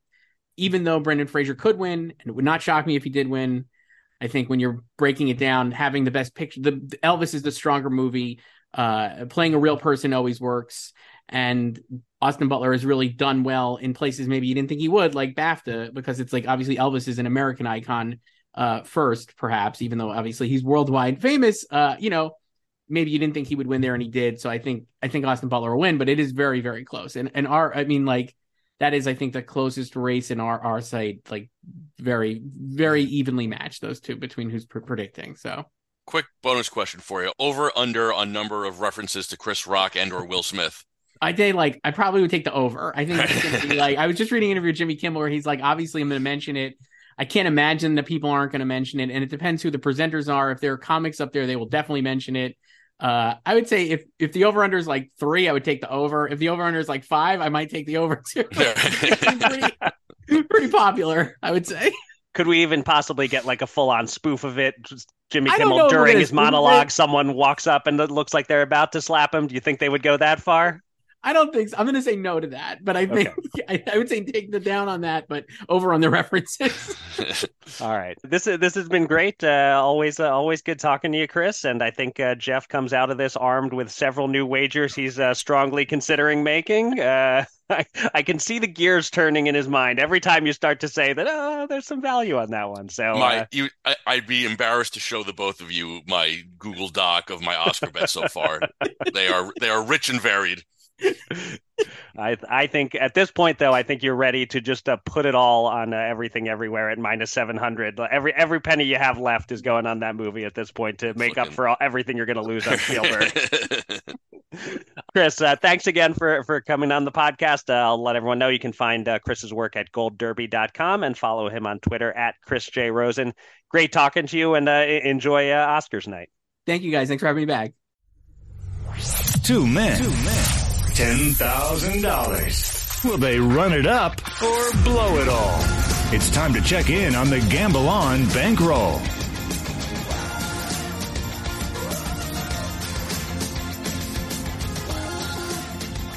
even though Brendan Fraser could win, and it would not shock me if he did win, I think when you're breaking it down, having the best picture, the, the Elvis is the stronger movie. Uh, playing a real person always works, and Austin Butler has really done well in places maybe you didn't think he would, like BAFTA, because it's like obviously Elvis is an American icon uh, first, perhaps, even though obviously he's worldwide famous. Uh, you know, maybe you didn't think he would win there, and he did. So I think I think Austin Butler will win, but it is very very close. And and our, I mean, like that is I think the closest race in our our site, like very very evenly matched those two between who's pr- predicting. So Quick bonus question for you: Over under on number of references to Chris Rock and or Will Smith. I say like I probably would take the over. I think be like I was just reading an interview with Jimmy Kimmel where he's like, obviously I'm going to mention it. I can't imagine that people aren't going to mention it, and it depends who the presenters are. If there are comics up there, they will definitely mention it. Uh, I would say if if the over under is like three, I would take the over. If the over under is like five, I might take the over too. pretty, pretty popular, I would say. Could we even possibly get like a full on spoof of it? Just Jimmy I don't know Kimmel during his monologue, someone walks up and it looks like they're about to slap him. Do you think they would go that far? I don't think so. I'm going to say no to that, but I think I, I would say take the down on that, but over on the references. All right. This this has been great. Uh, always uh, always good talking to you, Chris. And I think uh, Jeff comes out of this armed with several new wagers he's uh, strongly considering making. Uh, I, I can see the gears turning in his mind every time you start to say that. Oh, there's some value on that one. So my, uh, you, I, I'd be embarrassed to show the both of you my Google Doc of my Oscar bets so far. they are they are rich and varied. I I think at this point though, I think you're ready to just uh, put it all on uh, everything everywhere at minus seven hundred. Every every penny you have left is going on that movie at this point to make up for all, everything you're going to lose on Spielberg. Chris, uh, thanks again for for coming on the podcast. Uh, I'll let everyone know you can find uh, Chris's work at goldderby.com and follow him on Twitter at Chris J Rosen. Great talking to you, and uh, enjoy uh, Oscars night. Thank you guys. Thanks for having me back. Two men. Two men. $10,000. Will they run it up or blow it all? It's time to check in on the Gamble On bankroll.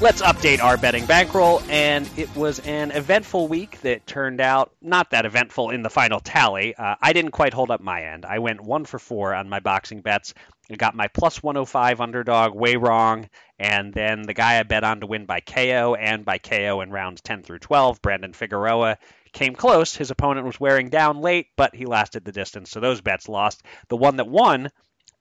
Let's update our betting bankroll, and it was an eventful week that turned out not that eventful in the final tally. Uh, I didn't quite hold up my end. I went one for four on my boxing bets. I got my plus 105 underdog way wrong, and then the guy I bet on to win by KO and by KO in rounds 10 through 12, Brandon Figueroa, came close. His opponent was wearing down late, but he lasted the distance, so those bets lost. The one that won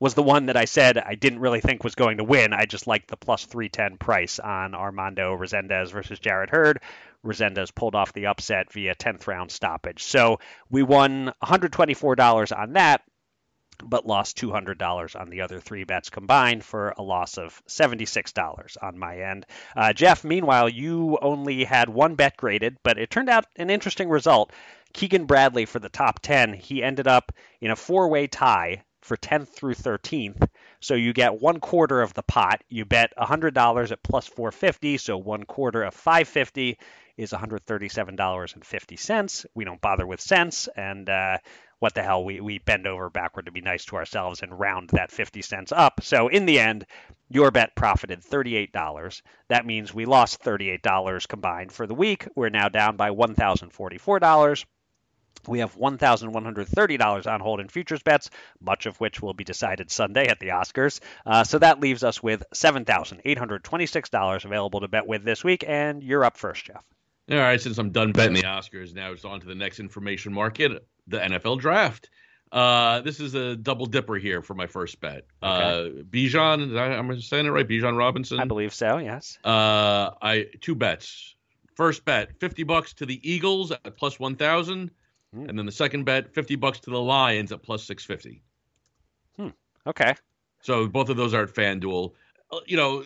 was the one that I said I didn't really think was going to win. I just liked the plus 310 price on Armando Resendiz versus Jarrett Hurd. Resendiz pulled off the upset via 10th round stoppage. So we won $124 on that, but lost $200 on the other three bets combined for a loss of $76 on my end. Uh, Jeff, meanwhile, you only had one bet graded, but it turned out an interesting result. Keegan Bradley for the top 10, he ended up in a four way tie for 10th through 13th. So you get one quarter of the pot. You bet $100 at plus 450, so one quarter of 550 is $137.50. We don't bother with cents, and uh, what the hell, we, we bend over backward to be nice to ourselves and round that 50 cents up. So in the end, your bet profited $38. That means we lost $38 combined for the week. We're now down by $1,044. We have $1,130 on hold in futures bets, much of which will be decided Sunday at the Oscars. Uh, so that leaves us with $7,826 available to bet with this week. And you're up first, Jeff. All right, since I'm done betting the Oscars, now it's on to the next information market, the NFL draft. Uh, this is a double dipper here for my first bet. Uh, Bijan, is that- am saying it right? Bijan Robinson. I believe so, yes. Uh, I two bets. First bet, 50 bucks to the Eagles at plus 1,000. Hmm. And then the second bet, 50 bucks to the Lions at plus 650. Okay. So both of those are at FanDuel. Uh, You know,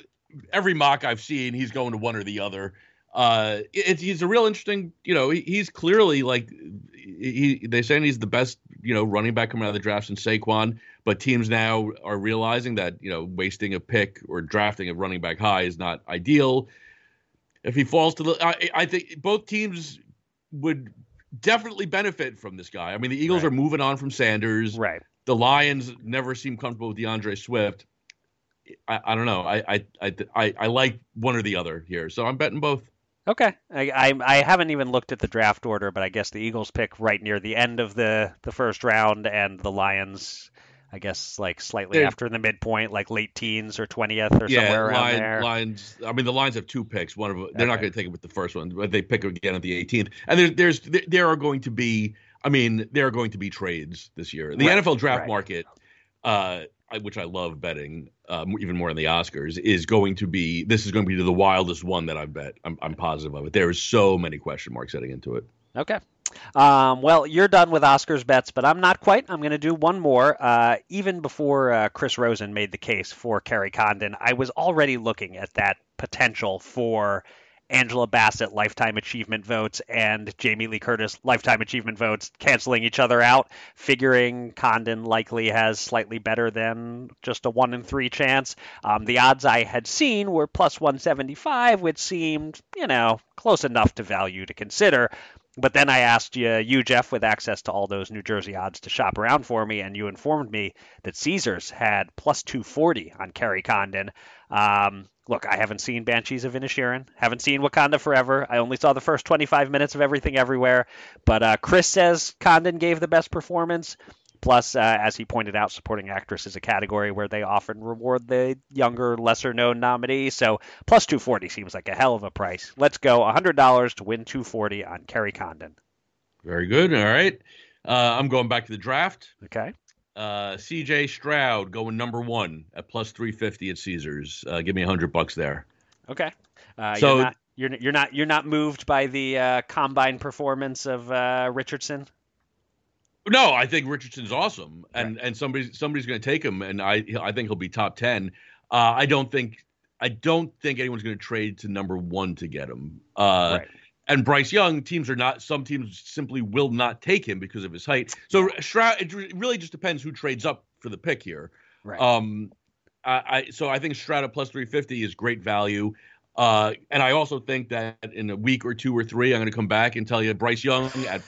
every mock I've seen, he's going to one or the other. Uh, it, he's a real interesting. You know, he, he's clearly like he. They saying he's the best. You know, running back coming out of the draft since Saquon. But teams now are realizing that you know wasting a pick or drafting a running back high is not ideal. If he falls to the, I, I think both teams would definitely benefit from this guy. I mean, the Eagles Right. are moving on from Sanders Right. the Lions never seem comfortable with D'Andre Swift. I, I don't know. I, I I I I like one or the other here, so I'm betting both. Okay. I, I I haven't even looked at the draft order, but I guess the Eagles pick right near the end of the the first round, and the Lions, I guess, like slightly They're- after the midpoint, like late teens or twentieth or somewhere around Lion- there. Lions. I mean, the Lions have two picks. One of them, they're not going to take it with the first one, but they pick again at the 18th. And there, there's there, are going to be. I mean, there are going to be trades this year. The Right, NFL draft right. market, uh, which I love betting, um, even more than the Oscars, is going to be. This is going to be the wildest one that I bet. I'm, I'm positive of it. There is so many question marks heading into it. Okay. Um, well, you're done with Oscars bets, but I'm not quite. I'm going to do one more. Uh, even before uh, Chris Rosen made the case for Kerry Condon, I was already looking at that potential for Angela Bassett lifetime achievement votes and Jamie Lee Curtis lifetime achievement votes canceling each other out, figuring Condon likely has slightly better than just a one in three chance. Um, the odds I had seen were plus 175, which seemed, you know, close enough to value to consider. But then I asked you, you Jeff, with access to all those New Jersey odds to shop around for me, and you informed me that Caesars had plus 240 on Kerry Condon. Um, look, I haven't seen Banshees of Inisherin, haven't seen Wakanda Forever. I only saw the first 25 minutes of Everything Everywhere. But uh, Chris says Condon gave the best performance. Plus, uh, as he pointed out, supporting actress is a category where they often reward the younger, lesser known nominee. So plus 240 seems like a hell of a price. Let's go $100 to win 240 on Kerry Condon. Very good. All right. Uh, I'm going back to the draft. Okay. Uh, CJ Stroud going number one at plus 350 at Caesars. Uh, give me a hundred bucks there. Okay. Uh, So- you're not you're, you're not you're not moved by the uh, combine performance of uh, Richardson. No, I think Richardson's awesome, and and somebody somebody's going to take him, and I I think he'll be top ten. Uh, I don't think I don't think anyone's going to trade to number one to get him. Uh, Right. And Bryce Young, teams are not. Some teams simply will not take him because of his height. So Stroud, it really just depends who trades up for the pick here. Right. Um, I, I so I think Stroud at plus three fifty is great value. Uh, and I also think that in a week or two or three, I'm going to come back and tell you Bryce Young at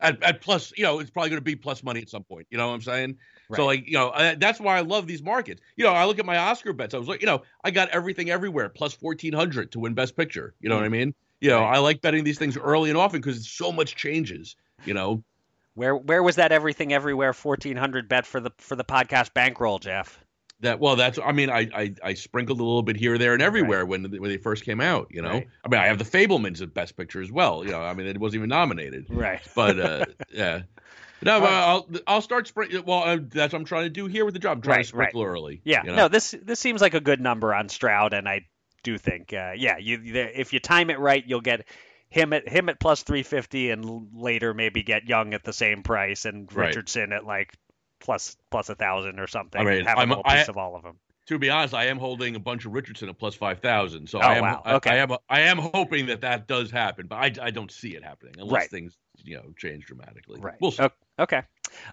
at, at plus, you know, it's probably going to be plus money at some point. You know what I'm saying? So like, you know, uh, that's why I love these markets. You know, I look at my Oscar bets. I was like, you know, I got everything everywhere plus 1400 to win Best Picture. You know what I mean? You know, Mm. Right. I like betting these things early and often because so much changes. You know, Where where was that everything everywhere 1400 bet for the for the podcast bankroll, Jeff? That well, that's I mean, I I, I sprinkled a little bit here, there, and everywhere when when they first came out. You know, Right. I mean, I have the Fabelmans at Best Picture as well. You know, I mean, it wasn't even nominated. Right. but uh, yeah. No, but I'll I'll start spring. Well, uh, that's what I'm trying to do here with the job. I'm trying Right, to sprinkle early. Yeah, you know? no, this this seems like a good number on Stroud, and I do think, uh, yeah, you if you time it right, you'll get him at him at plus three fifty, and later maybe get Young at the same price, and Right. Richardson at like plus plus a thousand or something. I mean, have a I'm- I- piece of all of them. to be honest, I am holding a bunch of Richardson at plus five thousand. So Oh, I am, wow. I, Okay. I am, I am hoping that that does happen, but I, I don't see it happening unless Right. things, you know, change dramatically. Right. We'll see. Okay.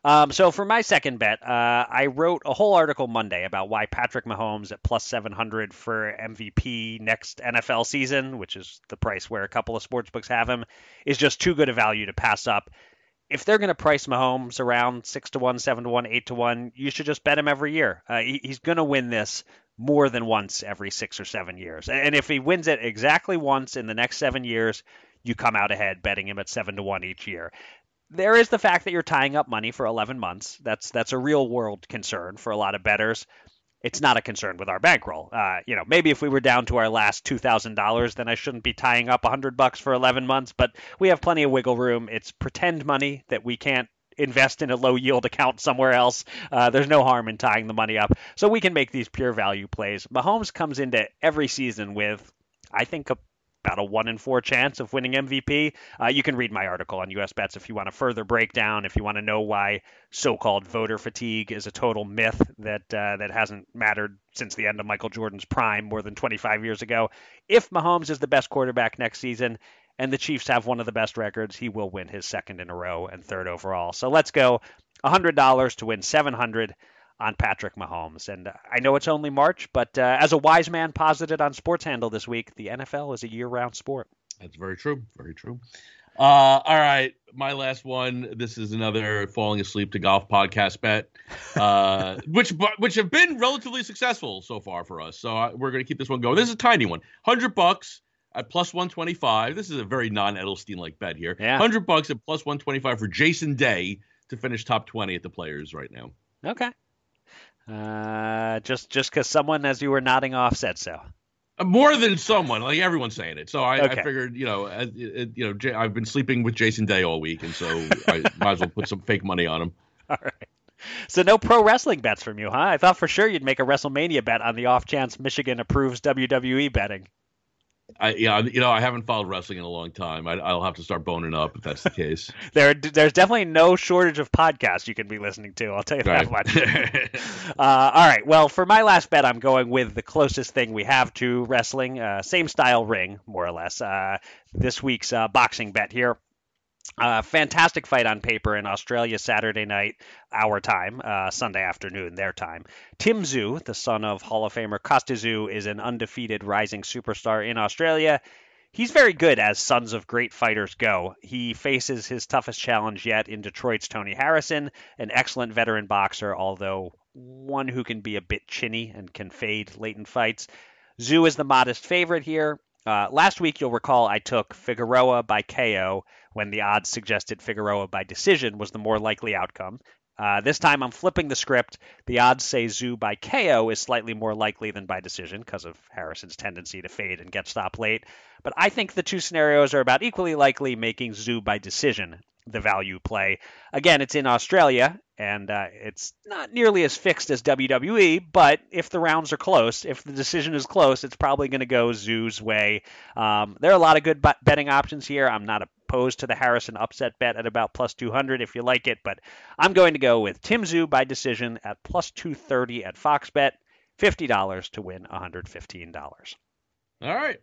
Um, so for my second bet, uh, I wrote a whole article Monday about why Patrick Mahomes at plus 700 for MVP next NFL season, which is the price where a couple of sports books have him, is just too good a value to pass up. If they're going to price Mahomes around six to one, seven to one, eight to one, you should just bet him every year. Uh, he, he's going to win this more than once every six or seven years. And if he wins it exactly once in the next seven years, you come out ahead betting him at seven to one each year there is the fact that you're tying up money for 11 months. That's that's a real world concern for a lot of bettors. It's not a concern with our bankroll. Uh, you know, maybe if we were down to our last two thousand dollars, then I shouldn't be tying up a hundred bucks for 11 months. But we have plenty of wiggle room. It's pretend money that we can't invest in a low yield account somewhere else. Uh, there's no harm in tying the money up, so we can make these pure value plays. Mahomes comes into every season with, I think, a about a one in four chance of winning MVP. Uh, you can read my article on US Bets if you want a further breakdown. If you want to know why so-called voter fatigue is a total myth that uh, that hasn't mattered since the end of Michael Jordan's prime more than 25 years ago. If Mahomes is the best quarterback next season, and the Chiefs have one of the best records, he will win his second in a row and third overall. So let's go $100 to win 700 on Patrick Mahomes. And I know it's only March, but uh, as a wise man posited on Sports Handle this week, the NFL is a year-round sport. That's very true. Very true. Uh, all right, my last one. This is another falling asleep to golf podcast bet, uh, which which have been relatively successful so far for us. So uh, we're going to keep this one going. This is a tiny one one, hundred bucks at plus one twenty five. This is a very non Edelstein like bet here. Yeah. hundred bucks at plus one twenty five for Jason Day to finish top twenty at the Players right now. Okay. Uh, just just because someone, as you were nodding off, said so. More than someone, like everyone's saying it. So I, Okay. I figured, you know, uh, you know, I've been sleeping with Jason Day all week, and so I might as well put some fake money on him. All right. So no pro wrestling bets from you, huh? I thought for sure you'd make a WrestleMania bet on the off chance Michigan approves WWE betting. I, yeah, you know, I haven't followed wrestling in a long time. I, I'll have to start boning up if that's the case. There, there's definitely no shortage of podcasts you can be listening to. I'll tell you that much. Uh, all right. Well, for my last bet, I'm going with the closest thing we have to wrestling, uh, same style ring, more or less. Uh, this week's uh, boxing bet here. Uh, fantastic fight on paper in Australia Saturday night, our time, uh, Sunday afternoon, their time. Tim Tszyu, the son of Hall of Famer Kostya is an undefeated rising superstar in Australia. He's very good as sons of great fighters go. He faces his toughest challenge yet in Detroit's Tony Harrison, an excellent veteran boxer, although one who can be a bit chinny and can fade late in fights. Tszyu is the modest favorite here. Uh, last week, you'll recall I took Figueroa by KO when the odds suggested Figueroa by decision was the more likely outcome. Uh, this time, I'm flipping the script. The odds say Tszyu by KO is slightly more likely than by decision because of Harrison's tendency to fade and get stopped late. But I think the two scenarios are about equally likely, making Tszyu by decision the value play. Again, it's in Australia, and uh, it's not nearly as fixed as WWE, but if the rounds are close, if the decision is close, it's probably going to go Tszyu's way. Um, there are a lot of good bet- betting options here. I'm not opposed to the Harrison upset bet at about plus 200 if you like it, but I'm going to go with Tim Tszyu by decision at plus 230 at Fox Bet, $50 to win $115. All right.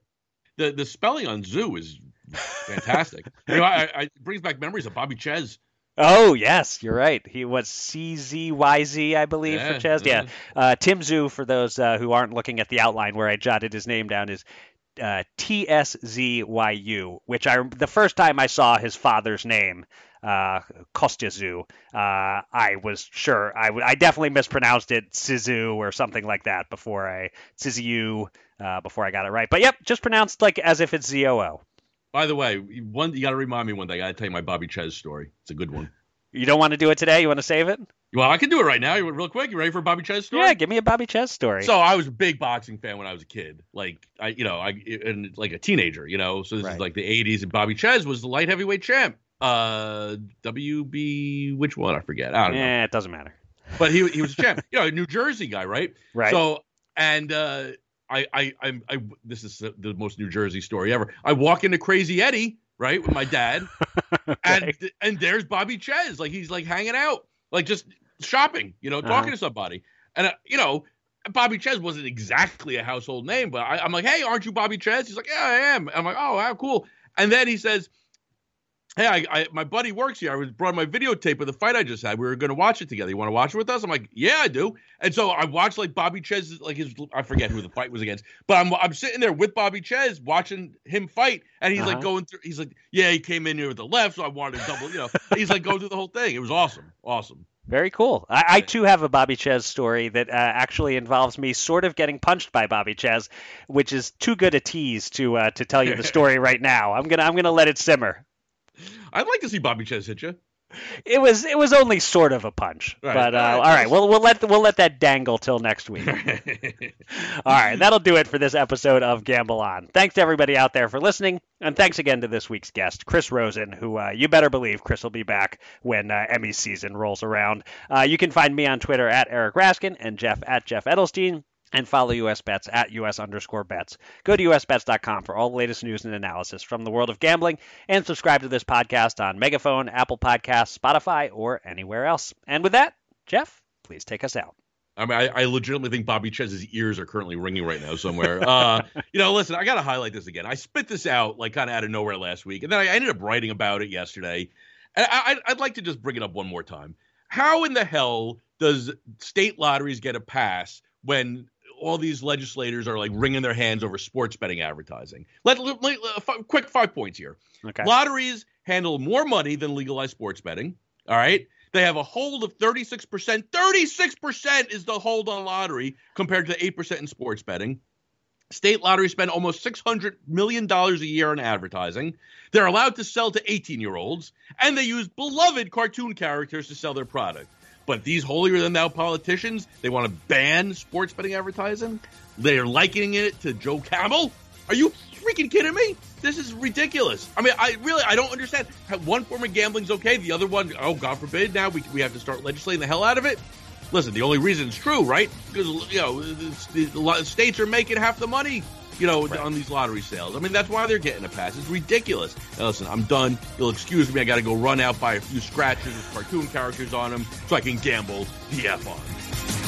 The the spelling on Tszyu is fantastic. you know, I, I, it brings back memories of Bobby Czyz. Oh yes, you're right. He was CZYZ, I believe, Yeah, for Czyz. Yeah, yeah. uh, Tim Tszyu. For those uh, who aren't looking at the outline where I jotted his name down, is uh, TSZYU. Which I the first time I saw his father's name, uh, Kostya Tszyu, uh, I was sure I, w- I definitely mispronounced it Sizu or something like that before I Sizu uh, before I got it right. But yep, just pronounced like as if it's Z O O. By the way, one you got to remind me one day. I got to tell you my Bobby Czyz story. It's a good one. You don't want to do it today? You want to save it? Well, I can do it right now. You real quick. You ready for a Bobby Czyz story? Yeah, give me a Bobby Czyz story. So I was a big boxing fan when I was a kid, like I, you know, I and like a teenager, you know. So this Right. is like the '80s, and Bobby Czyz was the light heavyweight champ. Uh, WB, which one I forget. I don't know, Yeah, it doesn't matter. but he he was a champ. you know, a New Jersey guy, right? Right. So and uh, I I I'm I this is the, the most New Jersey story ever. I walk into Crazy Eddie, right, with my dad, and and there's Bobby Czyz, like he's like hanging out, like just shopping, you know, talking Uh-huh. to somebody, and uh, you know. Bobby Czyz wasn't exactly a household name, but I, I'm like, hey, aren't you Bobby Czyz? He's like, yeah, I am. I'm like, oh, how cool. And then he says, hey, I, I my buddy works here. I was brought my videotape of the fight I just had. We were going to watch it together. You want to watch it with us? I'm like, yeah, I do. And so I watched like Bobby Czyz, like his, I forget who the fight was against, but I'm I'm sitting there with Bobby Czyz watching him fight, and he's like Uh-huh. going through. He's like, yeah, he came in here with the left, so I wanted to double. You know, he's like going through the whole thing. It was awesome, awesome. Very cool. I, I too have a Bobby Czyz story that uh, actually involves me sort of getting punched by Bobby Czyz, which is too good a tease to uh, to tell you the story right now. I'm gonna I'm gonna let it simmer. I'd like to see Bobby Czyz hit you. It was it was only sort of a punch, but uh, all right, all right, we'll we'll let we'll let that dangle till next week. All right, that'll do it for this episode of Gamble On. Thanks to everybody out there for listening, and thanks again to this week's guest, Chris Rosen, who uh, you better believe Chris will be back when uh, Emmy season rolls around. Uh, you can find me on Twitter at Eric Raskin and Jeff at Jeff Edelstein. And follow US Bets at US underscore bets. Go to usbets.com for all the latest news and analysis from the world of gambling and subscribe to this podcast on Megaphone, Apple Podcasts, Spotify, or anywhere else. And with that, Jeff, please take us out. I mean, I, I legitimately think Bobby Czyz's ears are currently ringing right now somewhere. Uh, you know, listen, I got to highlight this again. I spit this out like kind of out of nowhere last week, and then I ended up writing about it yesterday. And I, I'd like to just bring it up one more time. How in the hell does state lotteries get a pass when all these legislators are like wringing their hands over sports betting advertising? Let, let, let uh, f- quick five points here. Okay. Lotteries handle more money than legalized sports betting. All right. They have a hold of 36%. 36% is the hold on lottery compared to 8% in sports betting. State lotteries spend almost $600 million a year on advertising. They're allowed to sell to 18 year olds, and they use beloved cartoon characters to sell their product. But these holier than thou politicians, they want to ban sports betting advertising. They're likening it to Joe Camel. Are you freaking kidding me? This is ridiculous. I mean, I really I don't understand. One form of gambling's okay, the other one, oh God forbid, now we we have to start legislating the hell out of it. Listen, the only reason it's true, right? Because you know the, the states are making half the money, you know, right. on these lottery sales. I mean, that's why they're getting a pass. It's ridiculous. Now, listen, I'm done. You'll excuse me. I got to go run out buy a few scratches with cartoon characters on them so I can gamble the f on.